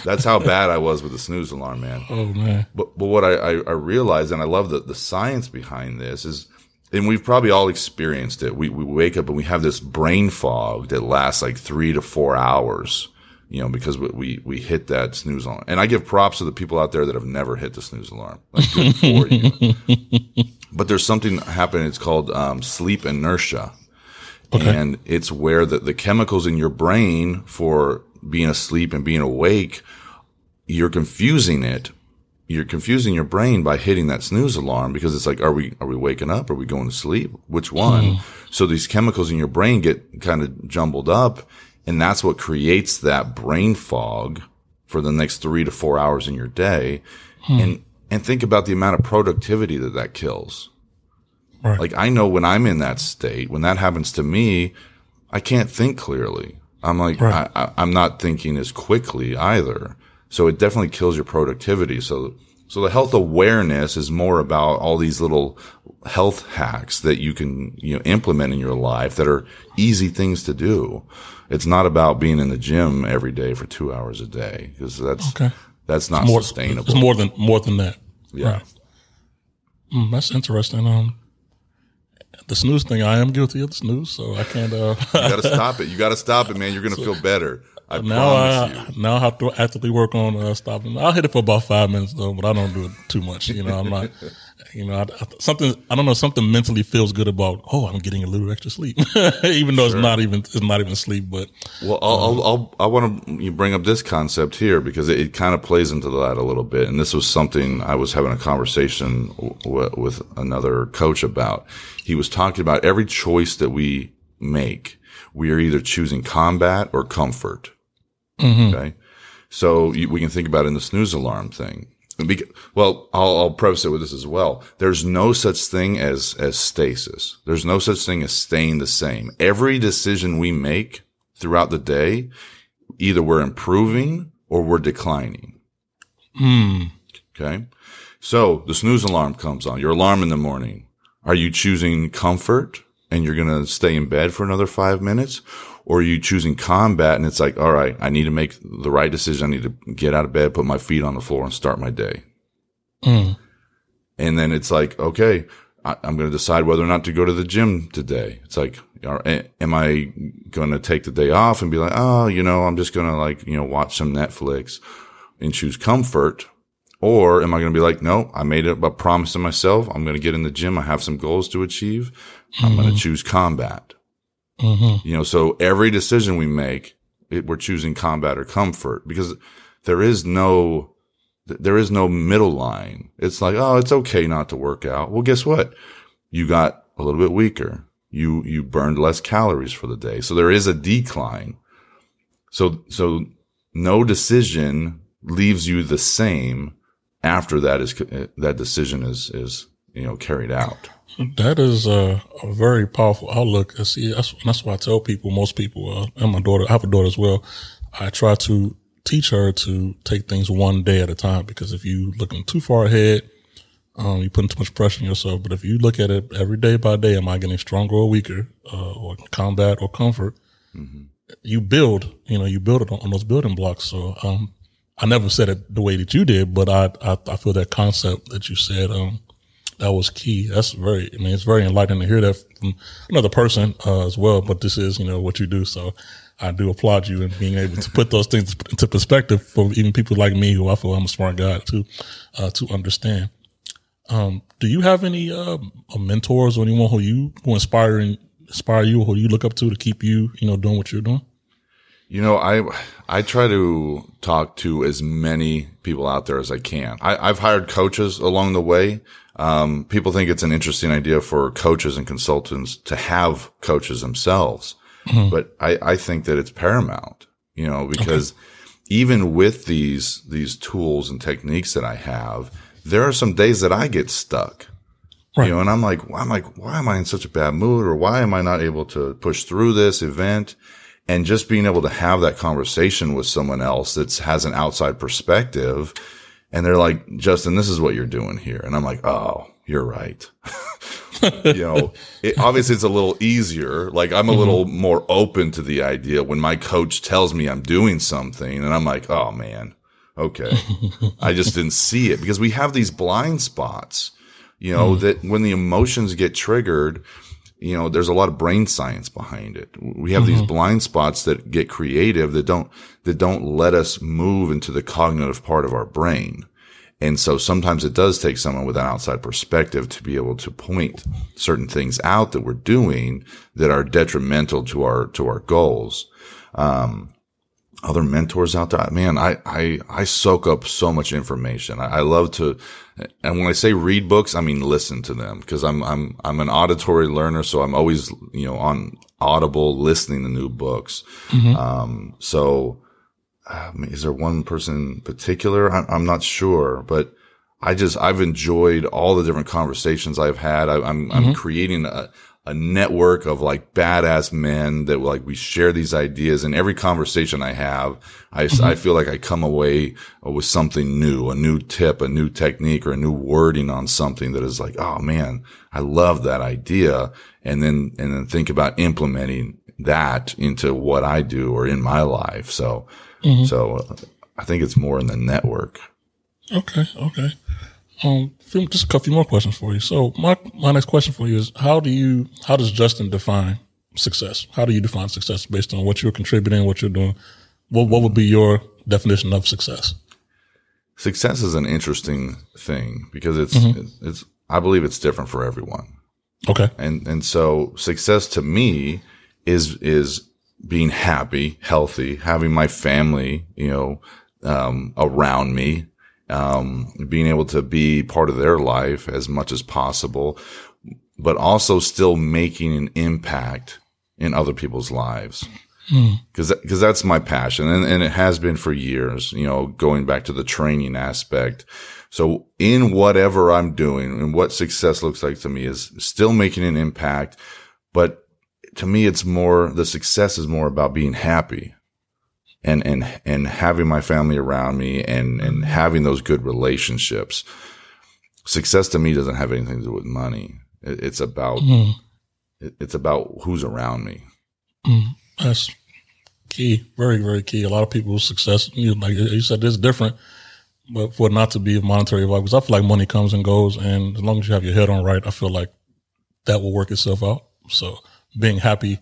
That's how bad I was with the snooze alarm, man.
oh man.
But, but what I, I, I realized, and I love the, the science behind this is, and we've probably all experienced it. We, we wake up and we have this brain fog that lasts like three to four hours, you know, because we, we, we hit that snooze alarm. And I give props to the people out there that have never hit the snooze alarm. Like good for you. <laughs> But there's something happening. It's called, um, sleep inertia. And it's where the, the chemicals in your brain for being asleep and being awake, you're confusing it you're confusing your brain by hitting that snooze alarm because it's like, are we, are we waking up? Are we going to sleep? Which one? So these chemicals in your brain get kind of jumbled up and that's what creates that brain fog for the next three to four hours in your day. Hmm. And, and think about the amount of productivity that that kills.
Right.
Like I know when I'm in that state, when that happens to me, I can't think clearly. I'm like,
Right.
I, I, I'm not thinking as quickly either. So it definitely kills your productivity. So, so the health awareness is more about all these little health hacks that you can, you know, implement in your life that are easy things to do. It's not about being in the gym every day for two hours a day because that's,
Okay.
That's not
more,
sustainable.
It's more than more than that.
Yeah.
Right. Mm, that's interesting. Um, the snooze thing. I am guilty of the snooze, so I can't. Uh,
you got to stop it. You got to stop it, man. You're going <laughs> to feel better. I
now I
you.
now I have to actively work on uh, stopping. I'll hit it for about five minutes though, but I don't do it too much. You know, I'm not. <laughs> You know, I, I, something I don't know. Something mentally feels good about. Oh, I'm getting a little extra sleep, <laughs> even though it's not even it's not even sleep. But
Well, I'll, I'll, I'll, I want to bring up this concept here because it, it kind of plays into that a little bit. And this was something I was having a conversation w- with another coach about. He was talking about every choice that we make, we are either choosing combat or comfort. Mm-hmm. Okay. So you, we can think about it in the snooze alarm thing. Bec- well, I'll, I'll preface it with this as well. There's no such thing as, as stasis. There's no such thing as staying the same. Every decision we make throughout the day, either we're improving or we're declining. Mm. Okay. So the snooze alarm comes on, your alarm in the morning. Are you choosing comfort and you're going to stay in bed for another five minutes? Or are you choosing combat and it's like, all right, I need to make the right decision. I need to get out of bed, put my feet on the floor and start my day. Mm. And then it's like, okay, I, I'm going to decide whether or not to go to the gym today. It's like, am I going to take the day off and be like, oh, you know, I'm just going to like, you know, watch some Netflix and choose comfort? Or am I going to be like, no, I made a, a promise to myself. I'm going to get in the gym. I have some goals to achieve. I'm going to mm-hmm. choose combat. Mm-hmm. You know, so every decision we make, it, we're choosing combat or comfort because there is no, there is no middle line. It's like, oh, it's okay not to work out. Well, guess what? You got a little bit weaker. You, you burned less calories for the day. So there is a decline. So, so no decision leaves you the same after that is, uh, that decision is, is, you know, carried out.
That is a, a very powerful outlook. I see, that's, that's why I tell people, most people, uh, and my daughter, I have a daughter as well. I try to teach her to take things one day at a time because if you looking too far ahead, um, you're putting too much pressure on yourself. But if you look at it every day by day, am I getting stronger or weaker, uh, or combat or comfort? You build, you know, you build it on, on those building blocks. So, um, I never said it the way that you did, but I, I, I feel that concept that you said, um, that was key. That's very, I mean, it's very enlightening to hear that from another person, uh, as well. But this is, you know, what you do. So I do applaud you in being able to put those things into perspective for even people like me who I feel I'm a smart guy to, uh, to understand. Um, do you have any, uh, mentors or anyone who you, who inspire, and inspire you or who you look up to to keep you, you know, doing what you're doing?
You know, I I try to talk to as many people out there as I can. I, I've hired coaches along the way. Um, people think it's an interesting idea for coaches and consultants to have coaches themselves, but I, I think that it's paramount. You know, because even with these these tools and techniques that I have, there are some days that I get stuck.
Right.
You know, and I'm like, I'm like, why am I in such a bad mood, or why am I not able to push through this event? And just being able to have that conversation with someone else that has an outside perspective and they're like justin this is what you're doing here. And i'm like oh you're right. <laughs> You know it, obviously it's a little easier. Like i'm a mm-hmm. little more open to the idea when my coach tells me i'm doing something and i'm like oh man okay. <laughs> I just didn't see it because we have these blind spots you know mm. that when the emotions get triggered you know, there's a lot of brain science behind it. We have these blind spots that get creative that don't, that don't let us move into the cognitive part of our brain. And so sometimes it does take someone with an outside perspective to be able to point certain things out that we're doing that are detrimental to our, to our goals. Um, other mentors out there, man, I, I, I soak up so much information. I, I love to, and when I say read books, I mean listen to them because I'm, I'm, I'm an auditory learner. So I'm always, you know, on audible listening to new books. Um, so, um, is there one person in particular? I'm, I'm not sure, but I just, I've enjoyed all the different conversations I've had. I, I'm, I'm creating a, a network of like badass men that like we share these ideas and every conversation I have, I, I feel like I come away with something new, a new tip, a new technique or a new wording on something that is like, oh man, I love that idea. And then, and then think about implementing that into what I do or in my life. So, so uh, I think it's more in the network.
Okay, okay. Um, just a couple more questions for you. So my my next question for you is how do you how does Justin define success? How do you define success based on what you're contributing, what you're doing? What what would be your definition of success?
Success is an interesting thing because it's
Mm-hmm.
it's I believe it's different for everyone.
Okay.
and and so success to me is is being happy, healthy, having my family, you know, um, around me, um, being able to be part of their life as much as possible, but also still making an impact in other people's lives. Cause, cause that's my passion and, and it has been for years, you know, going back to the training aspect. So in whatever I'm doing and what success looks like to me is still making an impact. But to me, it's more, the success is more about being happy and, and, and having my family around me and, and mm-hmm. having those good relationships. Success to me doesn't have anything to do with money. It, it's about, mm. it, it's about who's around me. Mm.
That's key, very, very key. A lot of people's success, you know, like you said, it's different, but for not to be of monetary value, because I feel like money comes and goes, and as long as you have your head on right, I feel like that will work itself out. So being happy,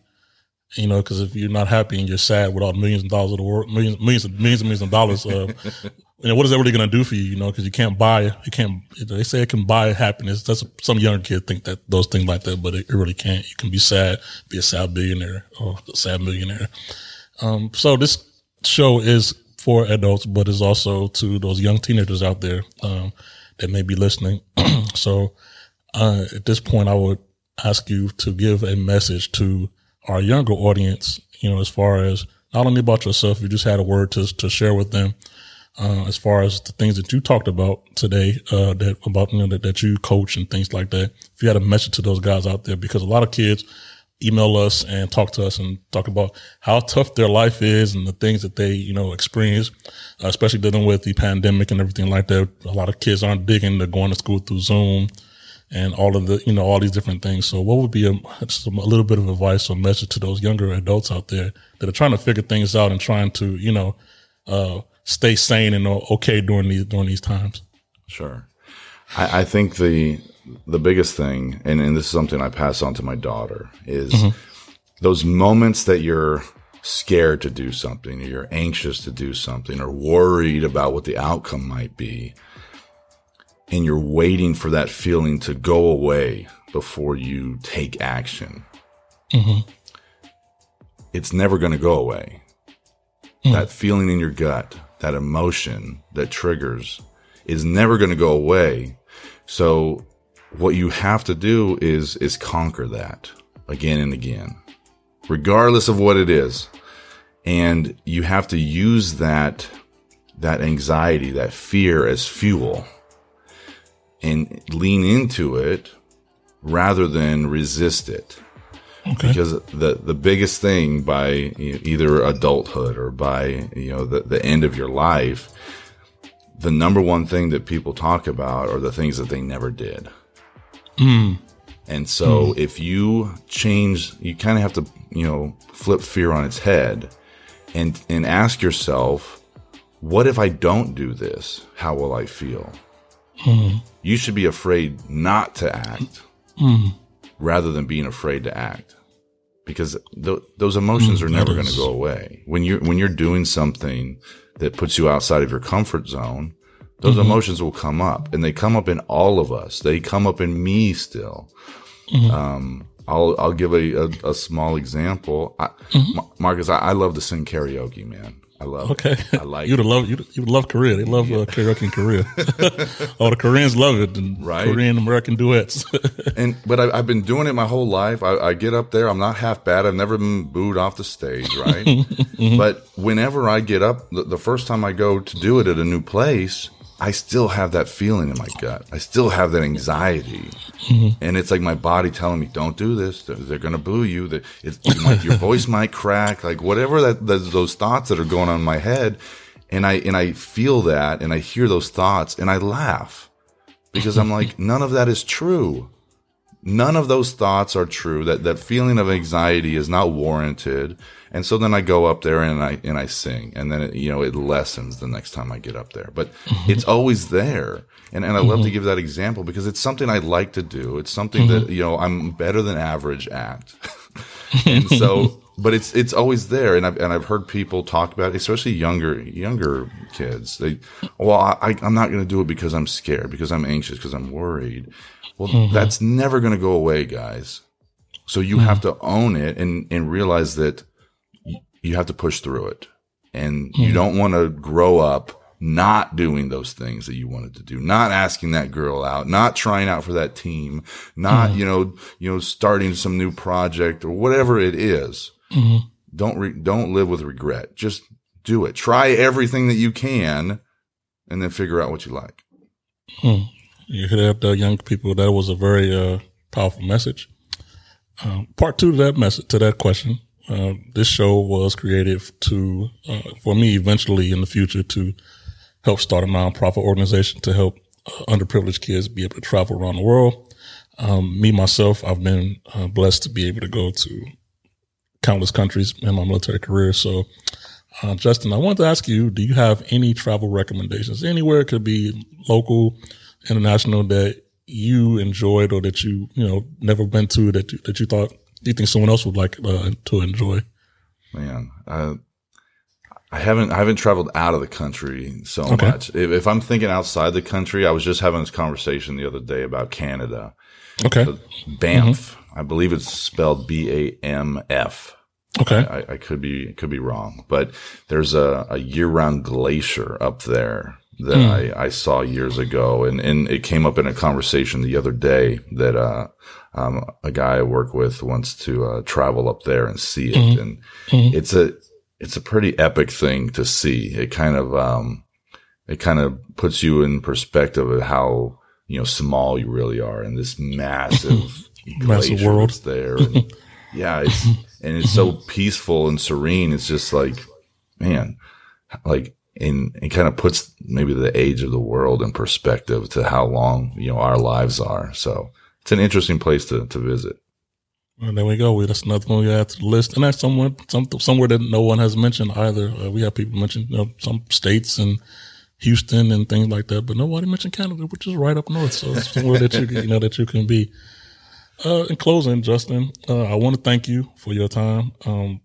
you know, because if you're not happy and you're sad with all the millions and dollars of the world, millions, millions, and millions and millions of dollars, uh, <laughs> you know, what is that really going to do for you? You know, because you can't buy, you can't. They say it can buy happiness. That's some young kid think that those things like that, but it, it really can't. You can be sad, be a sad billionaire or a sad millionaire. Um, so this show is for adults, but is also to those young teenagers out there um, that may be listening. <clears throat> so uh, at this point, I would ask you to give a message to our younger audience. You know, as far as not only about yourself, you just had a word to to share with them. Uh, as far as the things that you talked about today, uh, that about you know that, that you coach and things like that. If you had a message to those guys out there, because a lot of kids email us and talk to us and talk about how tough their life is and the things that they, you know, experience, uh, especially dealing with the pandemic and everything like that. A lot of kids aren't digging. They're going to school through Zoom and all of the, you know, all these different things. So what would be a, some, a little bit of advice or message to those younger adults out there that are trying to figure things out and trying to, you know, uh, stay sane and okay during these, during these times?
Sure. I, I think the the biggest thing, and, and this is something I pass on to my daughter, is those moments that you're scared to do something, or you're anxious to do something, or worried about what the outcome might be, and you're waiting for that feeling to go away before you take action. Mm-hmm. It's never going to go away. Mm. That feeling in your gut, that emotion that triggers is never going to go away. So what you have to do is, is conquer that again and again, regardless of what it is. And you have to use that, that anxiety, that fear as fuel and lean into it rather than resist it.
Okay.
Because the, the biggest thing by you know, either adulthood or by, you know, the, the end of your life, the number one thing that people talk about are the things that they never did. Hmm. And so hmm. if you change, you kind of have to, you know, flip fear on its head and, and ask yourself, what if I don't do this? How will I feel? Mm-hmm. You should be afraid not to act mm-hmm. rather than being afraid to act because th- those emotions mm, are never going to go away. When you're, when you're doing something that puts you outside of your comfort zone, those mm-hmm. emotions will come up and they come up in all of us. They come up in me still. Um, I'll, I'll give a, a, a small example. I, Ma- Marcus, I, I love to sing karaoke, man. I love
Okay.
it. I like
you'd
it.
love you'd, you'd love Korea. They love uh, karaoke in Korea. <laughs> <laughs> oh, the Koreans love it. And
Right.
Korean American duets. <laughs>
And but I, I've been doing it my whole life. I, I get up there. I'm not half bad. I've never been booed off the stage, right? But whenever I get up, the, the first time I go to do it at a new place, I still have that feeling in my gut. I still have that anxiety, mm-hmm. and it's like my body telling me, "Don't do this. They're, they're going to boo you. That it's, you might, your <laughs> voice might crack. Like whatever that, that those thoughts that are going on in my head." And I and I feel that, and I hear those thoughts, and I laugh because I'm like, none of that is true none of those thoughts are true that that feeling of anxiety is not warranted And so then I go up there and I, and I sing and then it, you know, it lessens the next time I get up there, but mm-hmm. it's always there. And, and I love mm-hmm. to give that example because it's something I like to do. It's something mm-hmm. that, you know, I'm better than average at. <laughs> and so, but it's, it's always there. And I've, and I've heard people talk about it, especially younger, younger kids. They, well, I, I'm not going to do it because I'm scared, because I'm anxious, because I'm worried. Well, mm-hmm. that's never going to go away, guys. So you mm-hmm. have to own it and, and realize that you have to push through it. And mm-hmm. you don't want to grow up not doing those things that you wanted to do, not asking that girl out, not trying out for that team, not, mm-hmm. you know, you know, starting some new project or whatever it is. Mm-hmm. Don't, re- don't live with regret. Just do it. Try everything that you can and then figure out what you like.
Hmm. You hit that, uh, young people? That was a very, uh, powerful message. Um, part two to that message, to that question. Uh, this show was created to, uh, for me, eventually in the future to help start a nonprofit organization to help uh, underprivileged kids be able to travel around the world. Um, me myself, I've been uh, blessed to be able to go to countless countries in my military career. So, uh, Justin, I wanted to ask you: Do you have any travel recommendations anywhere? It could be local, international that you enjoyed or that you you know never been to that you, that you thought you think someone else would like uh, to enjoy?
Man, I haven't I haven't traveled out of the country so okay. much. If, if, I'm thinking outside the country, I was just having this conversation the other day about Canada.
Okay,
Banff. Mm-hmm. I believe it's spelled B A M F.
Okay,
I, I, could be could be wrong, but there's a, a year round glacier up there that mm. I, I saw years ago, and and it came up in a conversation the other day that uh, um, a guy I work with wants to uh, travel up there and see it, mm-hmm. and mm-hmm. it's a it's a pretty epic thing to see. It kind of, um, it kind of puts you in perspective of how, you know, small you really are in this massive, <laughs>
massive world
there. And <laughs> yeah. It's, and it's so <laughs> peaceful and serene. It's just like, man, like, and it kind of puts maybe the age of the world in perspective to how long, you know, our lives are. So it's an interesting place to, to visit.
And there we go. We, that's another one we add to the list. And that's somewhere, some, somewhere that no one has mentioned either. Uh, we have people mention you know, some states and Houston and things like that, but nobody mentioned Canada, which is right up north. So it's somewhere that you, you know, that you can be. Uh, in closing, Justin, uh, I want to thank you for your time. Um,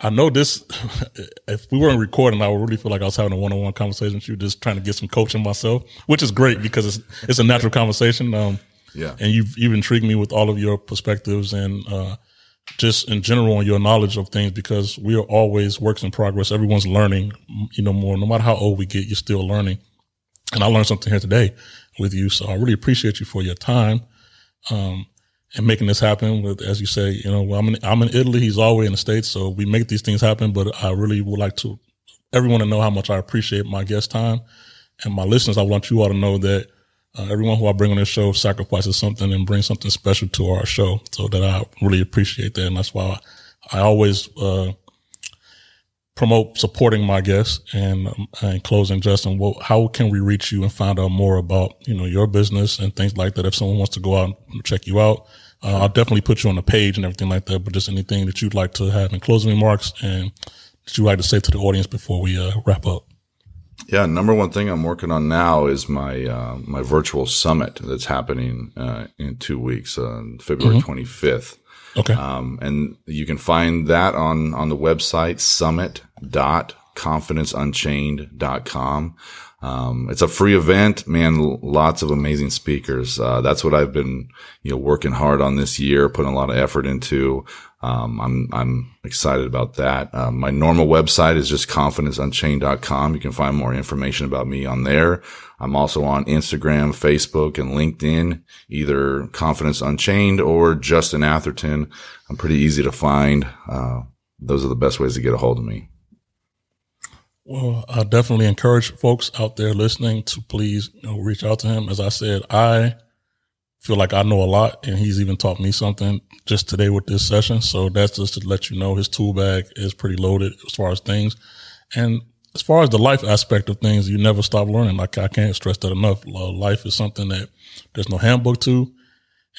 I know this, <laughs> if we weren't recording, I would really feel like I was having a one-on-one conversation with you, just trying to get some coaching myself, which is great because it's, it's a natural conversation. Um,
yeah.
And you've, you've intrigued me with all of your perspectives and, uh, just in general on your knowledge of things because we are always works in progress. Everyone's learning, you know, more. No matter how old we get, you're still learning. And I learned something here today with you. So I really appreciate you for your time. Um, and making this happen with, as you say, you know, I'm in, I'm in Italy. He's always in the States. So we make these things happen, but I really would like to everyone to know how much I appreciate my guest time and my listeners. I want you all to know that uh, everyone who I bring on this show sacrifices something and brings something special to our show. So that I really appreciate that. And that's why I, I always, uh, promote supporting my guests and, um, and closing, Justin, well, how can we reach you and find out more about, you know, your business and things like that? If someone wants to go out and check you out, uh, I'll definitely put you on the page and everything like that, but just anything that you'd like to have in closing remarks and that you'd like to say to the audience before we, uh, wrap up.
Yeah, number one thing I'm working on now is my uh, my virtual summit that's happening uh, in two weeks, uh, February mm-hmm. 25th.
Okay.
Um, and you can find that on on the website summit.confidenceunchained.com. Um, it's a free event, man. Lots of amazing speakers. Uh, that's what I've been, you know, working hard on this year, putting a lot of effort into. Um, I'm, I'm excited about that. Um, my normal website is just confidenceunchained.com. You can find more information about me on there. I'm also on Instagram, Facebook, and LinkedIn, either Confidence Unchained or Justin Atherton. I'm pretty easy to find. Uh, those are the best ways to get a hold of me.
Well, I definitely encourage folks out there listening to please you know, reach out to him. As I said, I feel like I know a lot and he's even taught me something just today with this session. So that's just to let you know his tool bag is pretty loaded as far as things. And as far as the life aspect of things, you never stop learning. Like I can't stress that enough. Life is something that there's no handbook to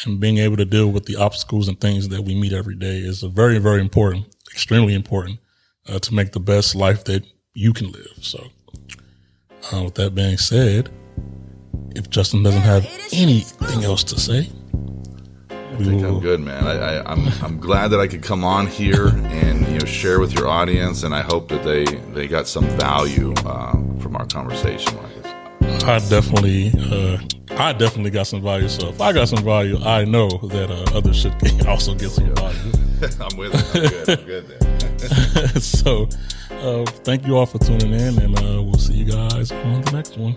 and being able to deal with the obstacles and things that we meet every day is very, very important. extremely important uh, to make the best life that you can live. So, uh, with that being said, if Justin doesn't have anything else to say,
I think I'm good, man. I, I, I'm I'm glad that I could come on here and you know share with your audience, and I hope that they they got some value uh, from our conversation.
I definitely, uh, I definitely got some value. So if I got some value, I know that uh, others should <laughs> also get some value. <laughs>
I'm with it. I'm good. I'm good there. <laughs>
so, uh, thank you all for tuning in, and uh, we'll see you guys on the next one.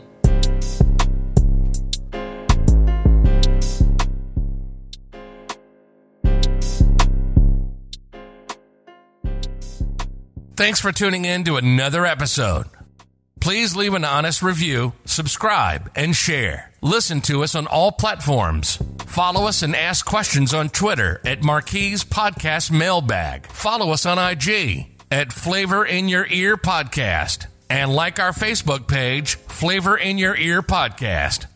Thanks for tuning in to another episode. Please leave an honest review, subscribe, and share. Listen to us on all platforms. Follow us and ask questions on Twitter at Marquee's Podcast Mailbag. Follow us on IG at Flavor in Your Ear Podcast. And like our Facebook page, Flavor in Your Ear Podcast.